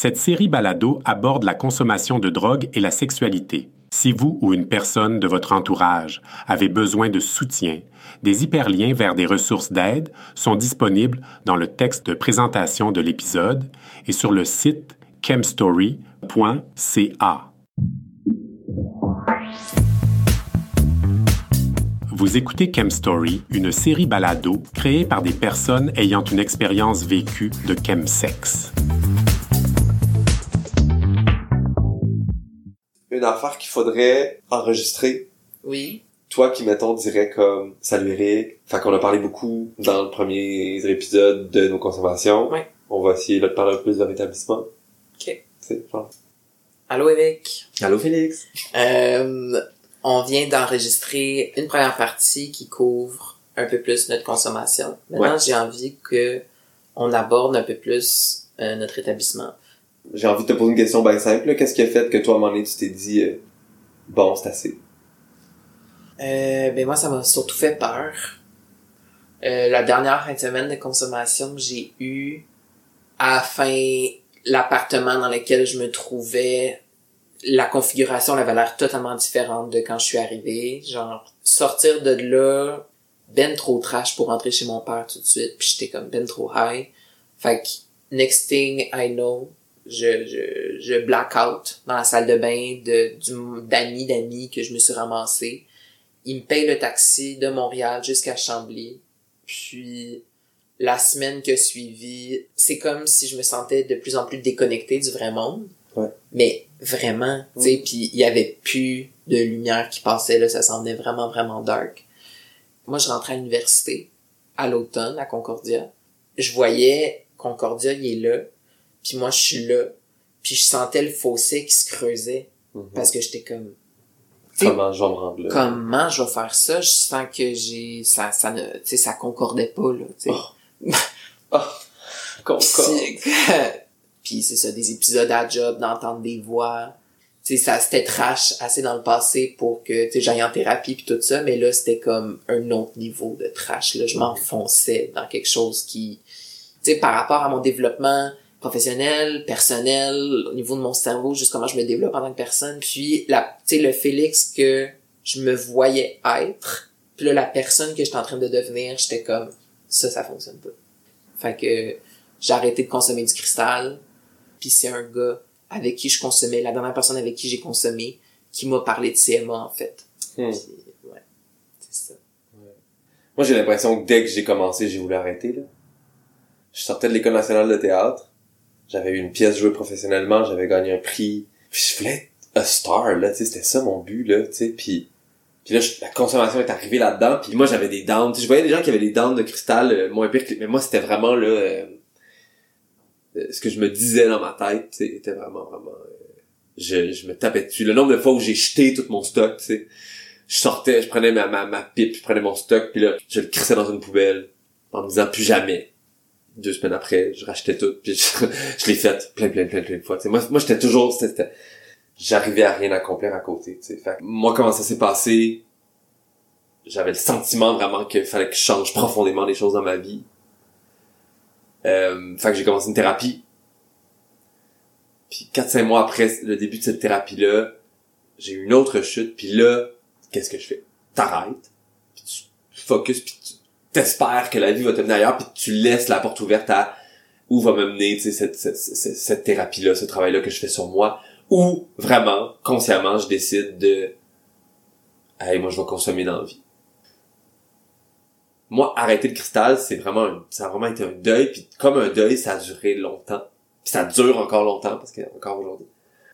Cette série balado aborde la consommation de drogue et la sexualité. Si vous ou une personne de votre entourage avez besoin de soutien, des hyperliens vers des ressources d'aide sont disponibles dans le texte de présentation de l'épisode et sur le site chemstory.ca. Vous écoutez Chemstory, une série balado créée par des personnes ayant une expérience vécue de chemsex. Une affaire qu'il faudrait enregistrer. Oui. Toi qui, mettons, dirais comme Salut Eric. Fait qu'on a parlé beaucoup dans le premier épisode de nos consommations. Ouais. On va essayer de te parler un peu plus de rétablissement. OK. C'est genre. Allô, Eric. Allô Félix. Euh, on vient d'enregistrer une première partie qui couvre un peu plus notre consommation. Maintenant, Ouais. j'ai envie que on aborde un peu plus euh, notre établissement. J'ai envie de te poser une question bien simple. Qu'est-ce qui a fait que toi, à un moment donné, tu t'es dit euh, Bon, c'est assez. Euh, ben moi, ça m'a surtout fait peur. Euh, la dernière fin de semaine de consommation que j'ai eue, à la fin, l'appartement dans lequel je me trouvais, la configuration avait l'air totalement différente de quand je suis arrivé. Genre, sortir de là, ben trop trash pour rentrer chez mon père tout de suite, puis j'étais comme ben trop high. Fait que, next thing I know, je, je, je black out dans la salle de bain de, d'amis d'amis que je me suis ramassé. Il me paye le taxi de Montréal jusqu'à Chambly. Puis, la semaine qui a suivi, c'est comme si je me sentais de plus en plus déconnecté du vrai monde. Ouais. Mais vraiment, tu sais, puis il y avait plus de lumière qui passait, là, ça semblait vraiment, vraiment dark. Moi, je rentrais à l'université, à l'automne, à Concordia. Je voyais Concordia, il est là, puis moi, je suis là, puis je sentais le fossé qui se creusait, Mhm. parce que j'étais comme, Comment je vais me rendre là? comment je vais faire ça? Je sens que j'ai, ça, ça ne, tu sais, ça concordait pas, là, tu sais. Oh. Ah, Concorde. Puis, puis c'est ça, des épisodes à job, d'entendre des voix. Tu sais, ça, c'était trash assez dans le passé pour que, tu sais, j'aille en thérapie puis tout ça, mais là, c'était comme un autre niveau de trash, là. Je m'enfonçais dans quelque chose qui, tu sais, par rapport à mon développement professionnel, personnel, au niveau de mon cerveau, juste comment je me développe en tant que personne, puis la, tu sais, le Félix que je me voyais être, puis là, la personne que j'étais en train de devenir, j'étais comme, ça, ça fonctionne pas. Fait que j'ai arrêté de consommer du cristal. Puis c'est un gars avec qui je consommais, la dernière personne avec qui j'ai consommé, qui m'a parlé de CMA en fait. Hmm. Puis, ouais, c'est ça. Moi, j'ai l'impression que dès que j'ai commencé, j'ai voulu arrêter, là. Je sortais de l'École nationale de théâtre. J'avais eu une pièce jouée professionnellement. J'avais gagné un prix. Puis je voulais être a star, là, tu sais. C'était ça mon but, là, tu sais. Puis, puis là, la consommation est arrivée là-dedans. Puis moi, j'avais des sais, je voyais des gens qui avaient des downs de cristal euh, moins pires que... Mais moi, c'était vraiment, là... euh, euh, ce que je me disais dans ma tête, tu était vraiment, vraiment... euh, je, je me tapais dessus. Le nombre de fois où j'ai jeté tout mon stock, tu sais je sortais, je prenais ma, ma, ma pipe, je prenais mon stock, puis là, je le crissais dans une poubelle, en me disant plus jamais. Deux semaines après, je rachetais tout, puis je, je l'ai fait plein, plein, plein, plein de fois. tu sais. moi, moi j'étais toujours, c'était- j'arrivais à rien accomplir à côté. tu sais. Fait moi, comment ça s'est passé, j'avais le sentiment vraiment qu'il fallait que je change profondément les choses dans ma vie. Euh, fait que j'ai commencé une thérapie. Puis 4-5 mois après le début de cette thérapie-là, j'ai eu une autre chute, puis là, qu'est-ce que je fais? T'arrêtes, puis tu focus, puis t'espères que la vie va te mener ailleurs, puis tu laisses la porte ouverte à où va me mener cette, cette, cette, cette thérapie-là, ce travail-là que je fais sur moi, ou vraiment, consciemment, je décide de hey, moi je vais consommer dans la vie. Moi, arrêter le cristal, c'est vraiment un, ça a vraiment été un deuil, puis comme un deuil, ça a duré longtemps. Puis ça dure encore longtemps, parce que encore aujourd'hui.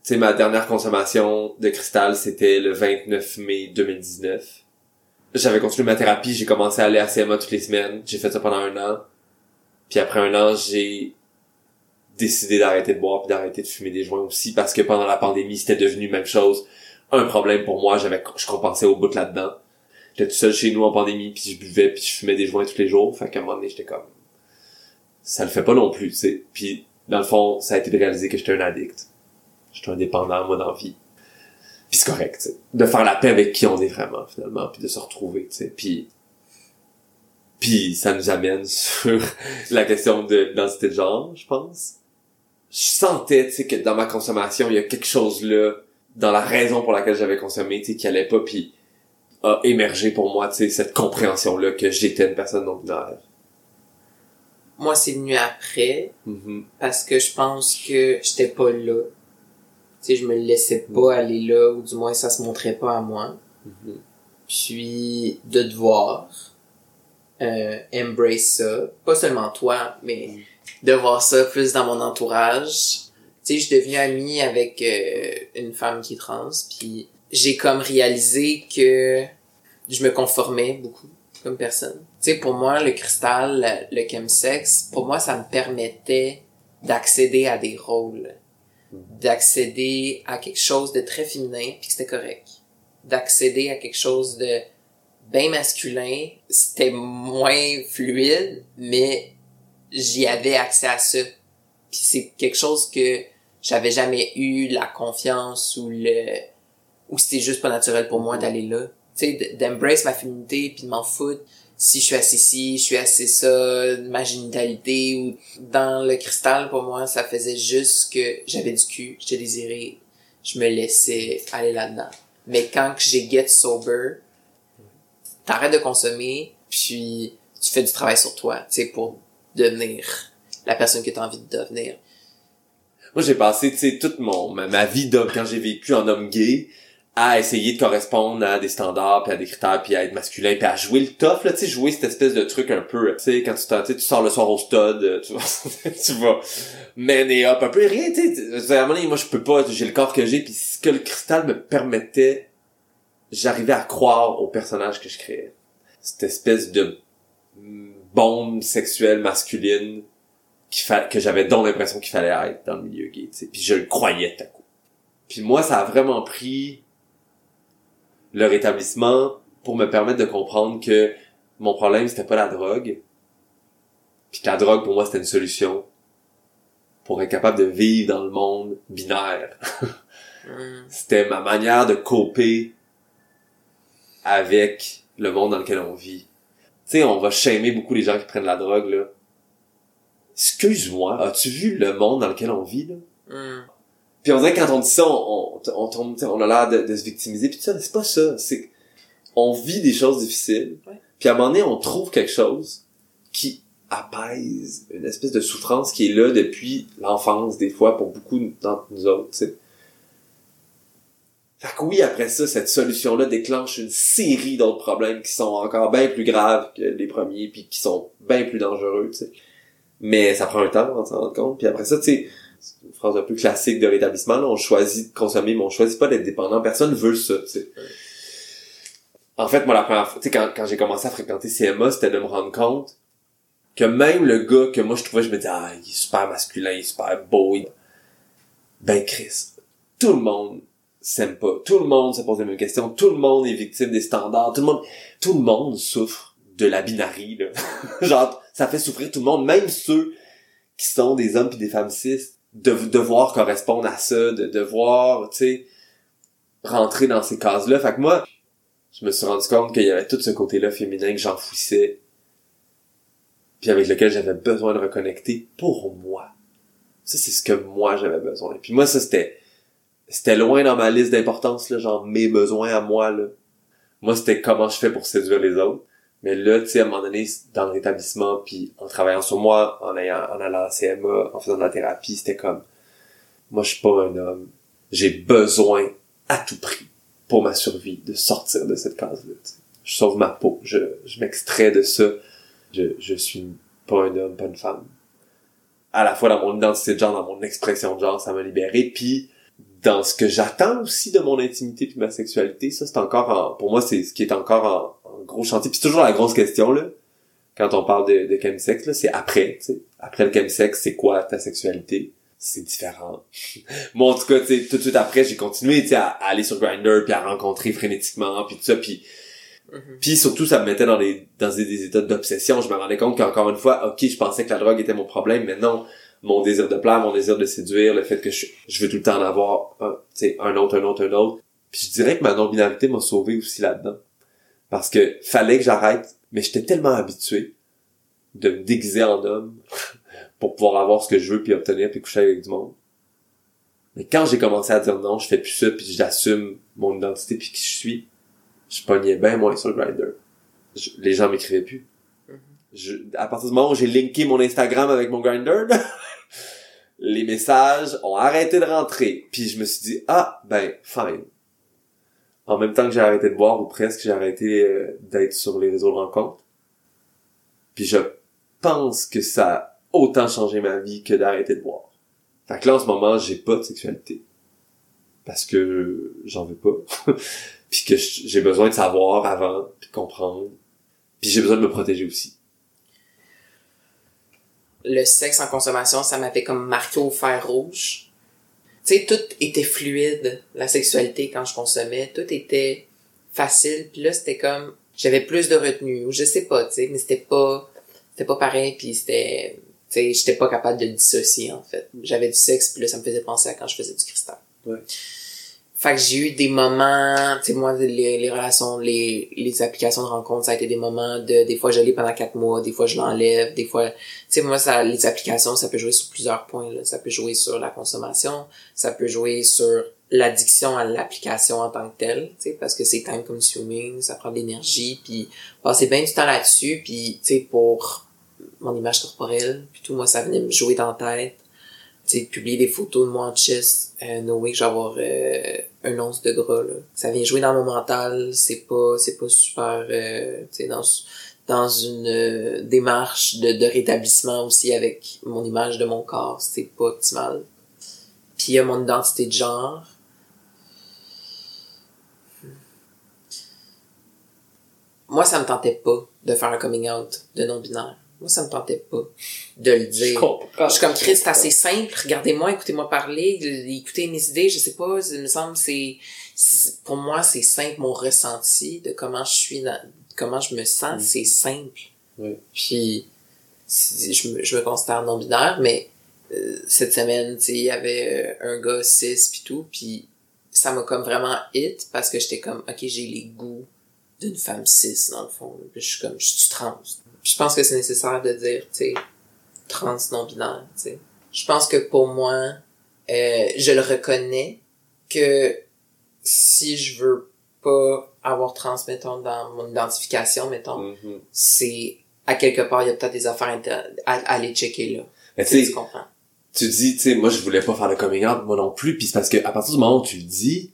Tu sais, ma dernière consommation de cristal, c'était le 29 mai 2019. J'avais continué ma thérapie, j'ai commencé à aller à CMA toutes les semaines. J'ai fait ça pendant un an. Puis après un an, j'ai décidé d'arrêter de boire puis d'arrêter de fumer des joints aussi parce que pendant la pandémie, c'était devenu même chose. Un problème pour moi, j'avais je compensais au bout de là-dedans. J'étais tout seul chez nous en pandémie puis je buvais puis je fumais des joints tous les jours. Fait qu'à un moment donné, j'étais comme ça le fait pas non plus, tu sais. Puis dans le fond, ça a été de réaliser que j'étais un addict. J'étais un dépendant moi dans. Puis c'est correct, tu sais. De faire la paix avec qui on est vraiment finalement puis de se retrouver, tu sais. Puis puis ça nous amène sur la question de l'identité de genre, je pense. je sentais, tu sais, que dans ma consommation, il y a quelque chose là, dans la raison pour laquelle j'avais consommé, tu sais, qui allait pas, puis a émergé pour moi, tu sais, cette compréhension-là que j'étais une personne non binaire. Moi, c'est venu après, Mhm. parce que je pense que j'étais pas là. Tu sais, je me laissais pas aller là, ou du moins ça se montrait pas à moi. Mhm. Puis, de devoir euh, embrace ça. Pas seulement toi, mais de voir ça plus dans mon entourage. Tu sais, je suis devenue amie avec euh, une femme qui est trans, puis j'ai comme réalisé que je me conformais beaucoup comme personne. Tu sais, pour moi, le cristal, le chemsex, pour moi, ça me permettait d'accéder à des rôles, d'accéder à quelque chose de très féminin, puis que c'était correct. D'accéder à quelque chose de bien masculin, c'était moins fluide, mais j'y avais accès à ça. Puis c'est quelque chose que j'avais jamais eu la confiance ou le ou c'était juste pas naturel pour moi d'aller là. Tu sais, d'embrace ma féminité puis de m'en foutre si je suis assez ci, je suis assez ça, ma génitalité ou dans le cristal pour moi, ça faisait juste que j'avais du cul, j'étais désiré, je me laissais aller là-dedans. Mais quand j'ai get sober, t'arrêtes de consommer, puis tu fais du travail sur toi, tu sais, pour devenir la personne que t'as envie de devenir. Moi, j'ai passé, tu sais, toute mon, ma, ma vie d'homme, quand j'ai vécu en homme gay, à essayer de correspondre à des standards, puis à des critères, puis à être masculin, puis à jouer le tough, là, tu sais, jouer cette espèce de truc un peu, tu sais, quand tu, tu sors le soir au stud, euh, tu vas, tu vas mener up un peu, rien, tu sais, moi, je peux pas, j'ai le corps que j'ai, puis ce que le cristal me permettait, j'arrivais à croire au personnage que je créais. Cette espèce de bombe sexuelle masculine qu'il fa- que j'avais donc l'impression qu'il fallait être dans le milieu gay, tu sais. Puis je le croyais tout à coup. Puis moi, ça a vraiment pris le rétablissement pour me permettre de comprendre que mon problème, c'était pas la drogue. Puis que la drogue, pour moi, c'était une solution pour être capable de vivre dans le monde binaire. Hmm. C'était ma manière de coper avec le monde dans lequel on vit. Tu sais, on va shamer beaucoup les gens qui prennent la drogue, là. Excuse-moi, as-tu vu le monde dans lequel on vit, là? Hmm. Puis on dirait que quand on dit ça, on, on, on on a l'air de, de se victimiser, puis tout ça, mais c'est pas ça. C'est on vit des choses difficiles, Ouais. puis à un moment donné, on trouve quelque chose qui apaise une espèce de souffrance qui est là depuis l'enfance, des fois, pour beaucoup d'entre nous autres, tu sais. Fait que oui, après ça, cette solution-là déclenche une série d'autres problèmes qui sont encore bien plus graves que les premiers, puis qui sont bien plus dangereux, tu sais. Mais ça prend un temps avant de s'en rendre compte. Puis après ça, tu sais, une phrase un peu classique de rétablissement, là, on choisit de consommer, mais on choisit pas d'être dépendant. Personne veut ça, tu sais. En fait, moi, la première fois, tu sais, quand, quand j'ai commencé à fréquenter CMA, c'était de me rendre compte que même le gars que moi je trouvais, je me disais, ah, il est super masculin, il est super beau, il- ben Chris, tout le monde s'aime pas, tout le monde se pose les mêmes questions, tout le monde est victime des standards, tout le monde, tout le monde souffre de la binarie, là. Genre, ça fait souffrir tout le monde, même ceux qui sont des hommes puis des femmes cis, de devoir correspondre à ça, de devoir, tu sais, rentrer dans ces cases-là. Fait que moi, je me suis rendu compte qu'il y avait tout ce côté-là féminin que j'enfouissais, puis avec lequel j'avais besoin de reconnecter pour moi. Ça, c'est ce que moi j'avais besoin. Puis moi, ça, c'était c'était loin dans ma liste d'importance, là, genre mes besoins à moi, là. Moi, c'était comment je fais pour séduire les autres. Mais là, tu sais, à un moment donné, dans le rétablissement, puis en travaillant sur moi, en en allant à CMA, en faisant de la thérapie, c'était comme, moi, je suis pas un homme. J'ai besoin, à tout prix, pour ma survie, de sortir de cette case-là. Je sauve ma peau. Je, je m'extrais de ça. Je, je suis pas un homme, pas une femme. À la fois dans mon identité de genre, dans mon expression de genre, ça m'a libéré. Puis, dans ce que j'attends aussi de mon intimité puis ma sexualité, ça c'est encore en, pour moi c'est ce qui est encore en, en gros chantier. Puis c'est toujours la grosse question là, quand on parle de, de chemsex là, c'est après, tu sais, après le chemsex, c'est quoi ta sexualité? C'est différent. Moi en tout cas, tu sais, tout de suite après, j'ai continué, tu sais, à, à aller sur Grindr puis à rencontrer frénétiquement puis tout ça, puis Mhm. puis surtout, ça me mettait dans des dans des, des états d'obsession. Je me rendais compte qu'encore une fois, ok, je pensais que la drogue était mon problème, mais non. Mon désir de plaire, mon désir de séduire, le fait que je, je veux tout le temps en avoir un, tu sais, un autre, un autre, un autre. Puis je dirais que ma non-binarité m'a sauvé aussi là-dedans. Parce que fallait que j'arrête, mais j'étais tellement habitué de me déguiser en homme pour pouvoir avoir ce que je veux puis obtenir puis coucher avec du monde. Mais quand j'ai commencé à dire non, je fais plus ça puis j'assume mon identité puis qui je suis, je pognais bien moins sur le grinder. les gens m'écrivaient plus. Mm-hmm. Je, à partir du moment où j'ai linké mon Instagram avec mon grinder, les messages ont arrêté de rentrer. Puis je me suis dit, ah, ben, fine. En même temps que j'ai arrêté de boire, ou presque, j'ai arrêté euh, d'être sur les réseaux de rencontres. Puis je pense que ça a autant changé ma vie que d'arrêter de boire. Fait que là, en ce moment, j'ai pas de sexualité. Parce que j'en veux pas. puis que j'ai besoin de savoir avant, puis de comprendre. Puis j'ai besoin de me protéger aussi le sexe en consommation, ça m'avait comme marqué au fer rouge. Tu tout était fluide, la sexualité quand je consommais, tout était facile, puis là c'était comme j'avais plus de retenue ou je sais pas, tu sais, mais c'était pas c'était pas pareil puis c'était tu sais, j'étais pas capable de le dissocier en fait. J'avais du sexe puis là ça me faisait penser à quand je faisais du cristal. Fait que j'ai eu des moments, tu sais, moi, les, les relations, les, les applications de rencontres, ça a été des moments de, des fois je l'ai pendant quatre mois, des fois je l'enlève, des fois, tu sais, moi, ça, les applications, ça peut jouer sur plusieurs points, là. Ça peut jouer sur la consommation, ça peut jouer sur l'addiction à l'application en tant que telle, tu sais, parce que c'est time consuming, ça prend de l'énergie, puis passer bien du temps là-dessus, puis, tu sais, pour mon image corporelle, puis tout, moi, ça venait me jouer dans la tête sais, publier des photos de moi en chest, euh, no way que je vais avoir euh, un once de gras, là. Ça vient jouer dans mon mental, c'est pas, c'est pas super, euh, dans, dans une euh, démarche de, de rétablissement aussi avec mon image de mon corps, c'est pas optimal. Puis il y a mon identité de genre. Moi, ça me tentait pas de faire un coming out de non-binaire. Moi, ça me tentait pas de le dire. Je, suis comme Chris, c'est assez simple. Regardez-moi, écoutez-moi parler, écoutez mes idées. Je sais pas, il me semble c'est, pour moi, c'est simple mon ressenti de comment je suis, comment je me sens, mm. c'est simple. Oui. Puis, je me, je me considère non binaire, mais euh, cette semaine, tu il y avait euh, un gars cis puis tout, puis ça m'a comme vraiment hit parce que j'étais comme, ok, j'ai les goûts d'une femme cis dans le fond. Puis je suis comme, je suis trans je pense que c'est nécessaire de dire, tu sais, trans non binaire, tu sais. Je pense que pour moi, euh, je le reconnais que si je veux pas avoir trans, mettons, dans mon identification, mettons, mm-hmm. c'est à quelque part, il y a peut-être des affaires à, aller checker là. Mais tu comprends. Tu dis, tu sais, moi je voulais pas faire le coming out, moi non plus, puis c'est parce que à partir du moment où tu le dis,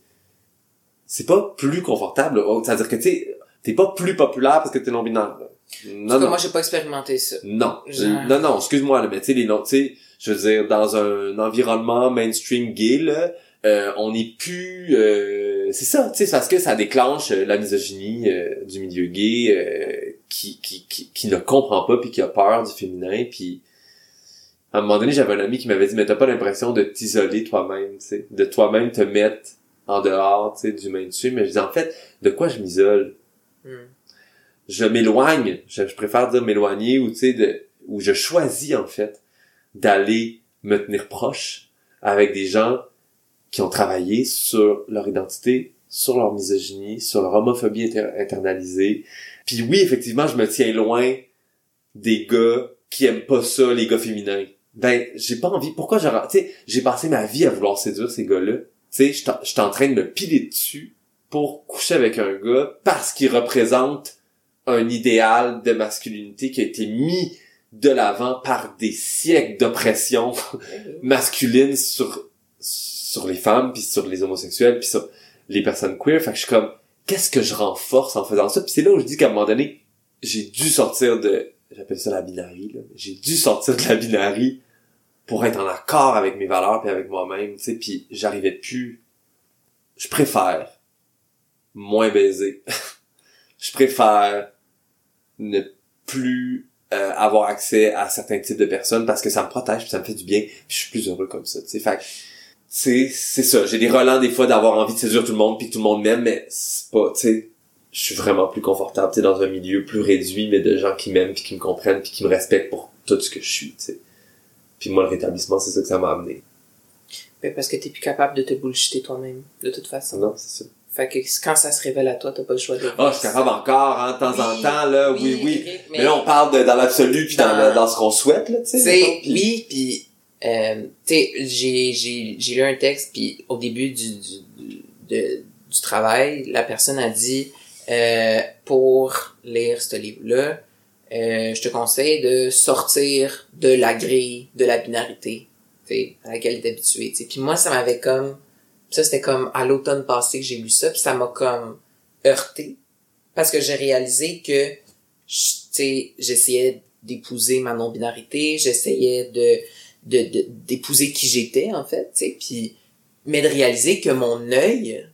c'est pas plus confortable. C'est-à-dire que tu sais, t'es pas plus populaire parce que t'es non binaire. Non, non. Moi, j'ai pas expérimenté ça. Non. Non, non, excuse-moi, mais tu sais, les noms, tu sais, je veux dire, dans un environnement mainstream gay, là, euh, on n'est plus... Euh, c'est ça, tu sais, parce que ça déclenche euh, la misogynie euh, du milieu gay qui, qui, qui, qui, ne comprend pas puis qui a peur du féminin, puis à un moment donné, j'avais un ami qui m'avait dit, mais t'as pas l'impression de t'isoler toi-même, tu sais, de toi-même te mettre en dehors, tu sais, du mainstream. Mais je dis, en fait, de quoi je m'isole? Hmm je m'éloigne, je, préfère dire m'éloigner ou tu sais de où je choisis en fait d'aller me tenir proche avec des gens qui ont travaillé sur leur identité, sur leur misogynie, sur leur homophobie internalisée. Puis oui, effectivement, je me tiens loin des gars qui aiment pas ça, les gars féminins. Ben, j'ai pas envie. Pourquoi j'ai, tu j'ai passé ma vie à vouloir séduire ces gars-là. Tu sais, je suis en train de me piler dessus pour coucher avec un gars parce qu'il représente un idéal de masculinité qui a été mis de l'avant par des siècles d'oppression masculine sur sur les femmes puis sur les homosexuels puis sur les personnes queer. Fait que je suis comme qu'est-ce que je renforce en faisant ça? Puis c'est là où je dis qu'à un moment donné j'ai dû sortir de j'appelle ça la binarie là j'ai dû sortir de la binarie pour être en accord avec mes valeurs puis avec moi-même tu sais puis j'arrivais plus. Je préfère moins baiser je préfère ne plus euh, avoir accès à certains types de personnes parce que ça me protège puis ça me fait du bien puis je suis plus heureux comme ça tu sais. Fait c'est c'est ça. J'ai des relents des fois d'avoir envie de séduire tout le monde puis que tout le monde m'aime mais c'est pas tu sais je suis vraiment plus confortable tu sais dans un milieu plus réduit mais de gens qui m'aiment puis qui me comprennent puis qui me respectent pour tout ce que je suis tu sais. Puis moi le rétablissement c'est ça que ça m'a amené. Ben parce que t'es plus capable de te bullshiter toi-même de toute façon. Non c'est ça Fait que quand ça se révèle à toi, t'as pas le choix de Ah, je suis capable encore, hein, de temps en temps, là, oui, oui. Mais, là, on parle de, dans l'absolu puis dans, Dans- le- dans ce qu'on souhaite, là, tu sais. Oui, puis euh, tu sais, j'ai j'ai j'ai lu un texte puis au début du du, du, de- du travail, la personne a dit euh, pour lire ce livre-là, euh, je te conseille de sortir de la grille de la binarité, tu sais, à laquelle t'es habitué, tu sais. Puis moi, ça m'avait comme ça c'était comme à l'automne passé que j'ai lu ça, puis ça m'a comme heurté parce que j'ai réalisé que je- tu sais, j'essayais d'épouser ma non-binarité, j'essayais de de de- d'épouser qui j'étais en fait, tu sais, puis mais de réaliser que mon œil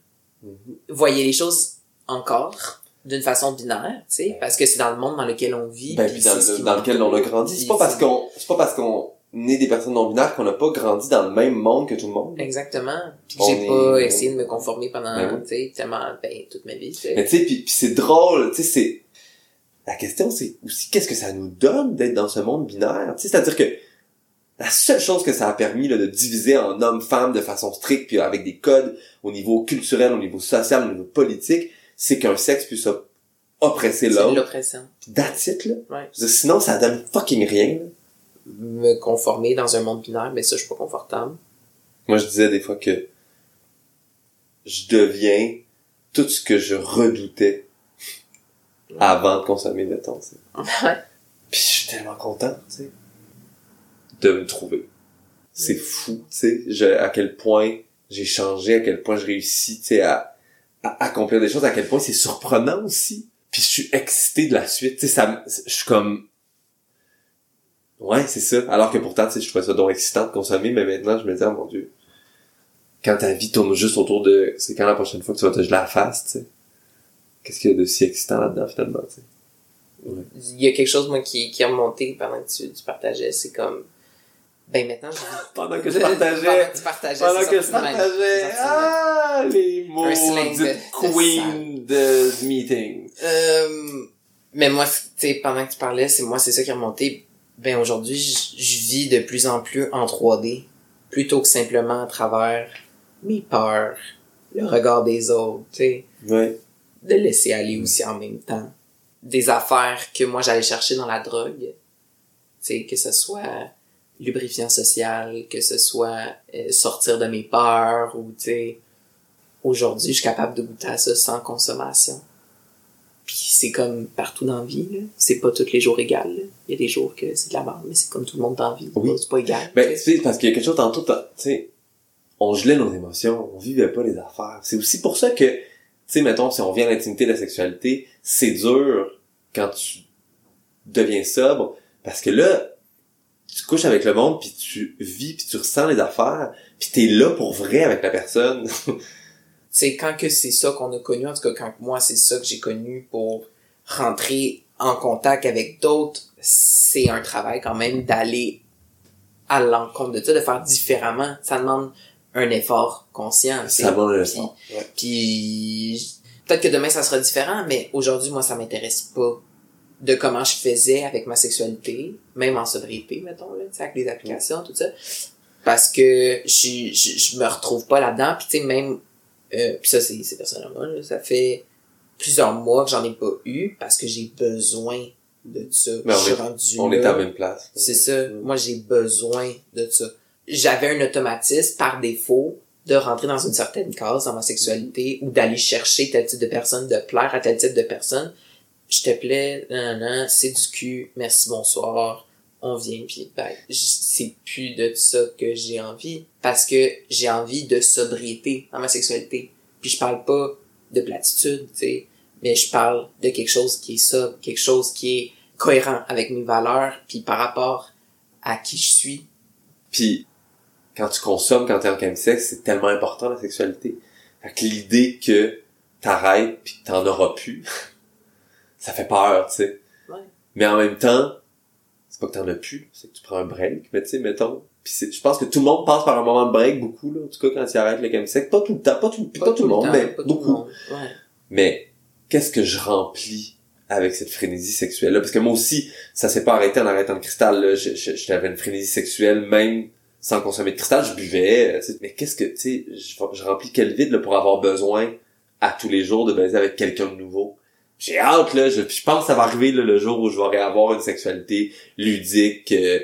Mhm. voyait les choses encore d'une façon binaire, tu sais, parce que c'est dans le monde dans lequel on vit, Ben, puis dans, le- dans lequel on a grandi. C'est puis pas parce c'est- qu'on, c'est pas parce qu'on est des personnes non binaires qu'on n'a pas grandi dans le même monde que tout le monde. Exactement. Puis j'ai est- pas essayé de me conformer pendant, Ben oui. tu sais, tellement, ben, toute ma vie. Mais tu sais, puis, puis c'est drôle, tu sais, c'est... La question, c'est aussi qu'est-ce que ça nous donne d'être dans ce monde binaire, tu sais, c'est-à-dire que la seule chose que ça a permis là, de diviser en hommes-femmes de façon stricte, puis avec des codes au niveau culturel, au niveau social, au niveau politique, c'est qu'un sexe puisse op- oppresser C'est l'autre. l'oppression. Puis That's it, là. Ouais. Sinon, ça donne fucking rien. là. Me conformer dans un monde binaire, mais ça, je suis pas confortable. Moi, je disais des fois que je deviens tout ce que je redoutais avant de consommer le temps, tu sais. Ouais. Puis je suis tellement content, tu sais, de me trouver. C'est fou, tu sais, je- à quel point j'ai changé, à quel point je réussis, tu sais, à, à accomplir des choses, à quel point c'est surprenant aussi. Puis je suis excité de la suite, tu sais, ça, je suis comme, ouais, c'est ça. Alors que pourtant, tu sais, je trouvais ça donc excitant de consommer, mais maintenant, je me dis, oh mon dieu, quand ta vie tourne juste autour de, c'est quand la prochaine fois que tu vas te geler la face, tu sais. Qu'est-ce qu'il y a de si excitant là-dedans, finalement, tu sais? Ouais. Il y a quelque chose, moi, qui, qui est remonté pendant que tu, tu partageais, c'est comme, ben, maintenant, je Pendant que je Pendant partageais, que tu partageais, pendant que je partageais, ah, les mots de queen de meeting. Euh, mais moi, tu sais, pendant que tu parlais, c'est moi, c'est ça qui est remonté. Ben, aujourd'hui, je vis de plus en plus en 3D, plutôt que simplement à travers mes peurs, le regard des autres, tu sais, Ouais. de laisser aller aussi en même temps. Des affaires que moi, j'allais chercher dans la drogue, tu sais, que ce soit lubrifiant social, que ce soit euh, sortir de mes peurs, ou, tu sais, aujourd'hui, je suis capable de goûter à ça sans consommation. Puis c'est comme partout dans la vie, là. C'est pas tous les jours égal, là. Il y a des jours que c'est de la merde, mais c'est comme tout le monde dans la vie. Oui. C'est pas égal. Ben, tu sais. parce qu'il y a quelque chose tantôt, tu sais, on gelait nos émotions, on vivait pas les affaires. C'est aussi pour ça que, tu sais, mettons, si on vient à l'intimité de la sexualité, c'est dur quand tu deviens sobre, parce que là, tu couches avec le monde, puis tu vis, puis tu ressens les affaires, puis t'es là pour vrai avec la personne. c'est quand que c'est ça qu'on a connu, en tout cas quand moi c'est ça que j'ai connu pour rentrer en contact avec d'autres, c'est un travail quand même d'aller à l'encontre de ça, de faire différemment. Ça demande un effort conscient. Ça va le. Ouais. Puis peut-être que demain ça sera différent, mais aujourd'hui moi ça m'intéresse pas de comment je faisais avec ma sexualité, même en sobriété mettons là, avec les applications tout ça, parce que je je, je me retrouve pas là-dedans. Puis tu sais même euh, puis ça c'est c'est personnellement là, ça fait plusieurs mois que j'en ai pas eu parce que j'ai besoin de ça. Mais on je suis est- rendu On là. est à la même place. C'est ça. Moi, j'ai besoin de ça. J'avais un automatisme par défaut de rentrer dans une certaine case dans ma sexualité ou d'aller chercher tel type de personne, de plaire à tel type de personne. Je te plais, nan, nan, c'est du cul, merci, bonsoir, on vient, puis ben, c'est plus de ça que j'ai envie. Parce que j'ai envie de sobriété dans ma sexualité. Puis je parle pas de platitude, tu sais, mais je parle de quelque chose qui est ça, quelque chose qui est cohérent avec mes valeurs, puis par rapport à qui je suis. Puis quand tu consommes, quand t'es en chemsex, c'est tellement important la sexualité. Fait que l'idée que t'arrêtes puis que t'en auras plus, ça fait peur, tu sais. Ouais. Mais en même temps, c'est pas que t'en as plus, c'est que tu prends un break, mais tu sais, mettons. Puis c'est- je pense que tout le monde passe par un moment de break, beaucoup, là, en tout cas quand il arrête le chemsex. Pas tout le temps, pas tout, pas tout le monde, temps, mais pas beaucoup. monde. Ouais. Mais qu'est-ce que je remplis avec cette frénésie sexuelle-là? Parce que moi aussi, ça s'est pas arrêté en arrêtant le cristal. Là. Je- je- J'avais une frénésie sexuelle, même sans consommer de cristal, je buvais. euh. Mais qu'est-ce que, tu sais, je, je remplis quel vide là, pour avoir besoin à tous les jours de baiser avec quelqu'un de nouveau? J'ai hâte, là. Je, je pense que ça va arriver là, le jour où je vais avoir une sexualité ludique, euh,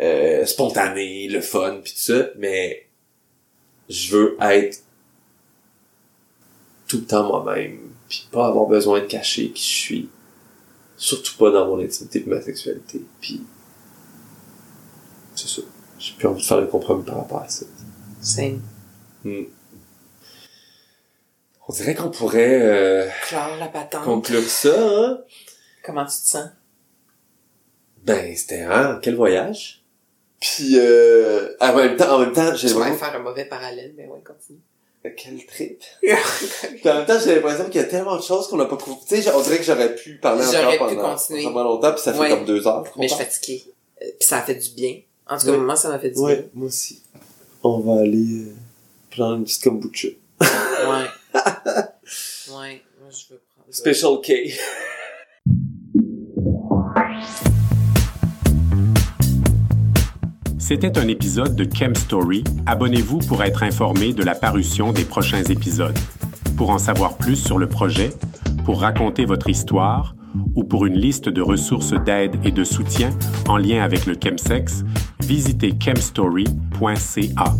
euh, spontanée, le fun, puis tout ça. Mais je veux être tout le temps moi-même, puis pas avoir besoin de cacher qui je suis. Surtout pas dans mon intimité et ma sexualité. Puis c'est ça. J'ai plus envie de faire le compromis par rapport à ça. Same. Hmm. On dirait qu'on pourrait euh, Clore la patente. conclure ça, hein? Comment tu te sens? Ben, c'était hein, quel voyage? Puis euh, en même temps, en même temps, j'ai Je pourrais vraiment faire un mauvais parallèle, mais ouais, continue. quel trip? Puis en même temps, j'ai l'impression qu'il y a tellement de choses qu'on n'a pas couvert. Tu sais, on dirait que j'aurais pu parler encore pu pendant continuer. vraiment longtemps, puis ça fait Ouais. comme deux heures. mais je suis fatiguée. Euh, Puis ça a fait du bien. En tout cas, Ouais. moi, ça m'a fait du Ouais, moi aussi. On va aller euh, prendre une petite kombucha. bien. Ouais. ouais. Moi, je veux prendre. Special K. C'était un épisode de Chem Story. Abonnez-vous pour être informé de la parution des prochains épisodes. Pour en savoir plus sur le projet, pour raconter votre histoire ou pour une liste de ressources d'aide et de soutien en lien avec le chemsex, visitez chemstory.ca.